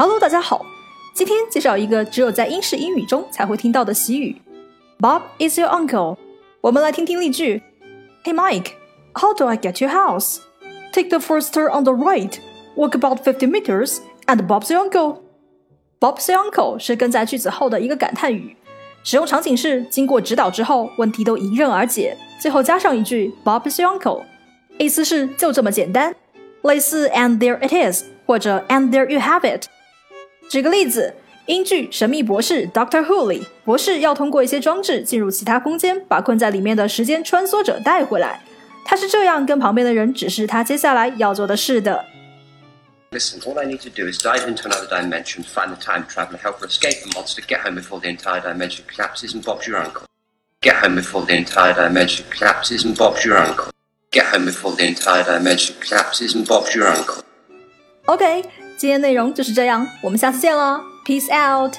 Hello，大家好，今天介绍一个只有在英式英语中才会听到的习语，Bob is your uncle。我们来听听例句：Hey Mike, how do I get your house? Take the first turn on the right, walk about fifty meters, and Bob's your uncle. Bob's your uncle 是跟在句子后的一个感叹语，使用场景是经过指导之后，问题都迎刃而解，最后加上一句 Bob's your uncle，意思是就这么简单，类似 And there it is 或者 And there you have it。举个例子，英剧《神秘博士》Doctor Who 里，博士要通过一些装置进入其他空间，把困在里面的时间穿梭者带回来。他是这样跟旁边的人指示他接下来要做的事的。Listen, all I need to do is dive into another dimension, find the time traveler, help her escape the monster, get home before the entire dimension collapses, and Bob's your uncle. Get home before the entire dimension collapses, and Bob's your uncle. Get home before the entire dimension collapses, and Bob's your uncle. OK，今天内容就是这样，我们下次见了，Peace out。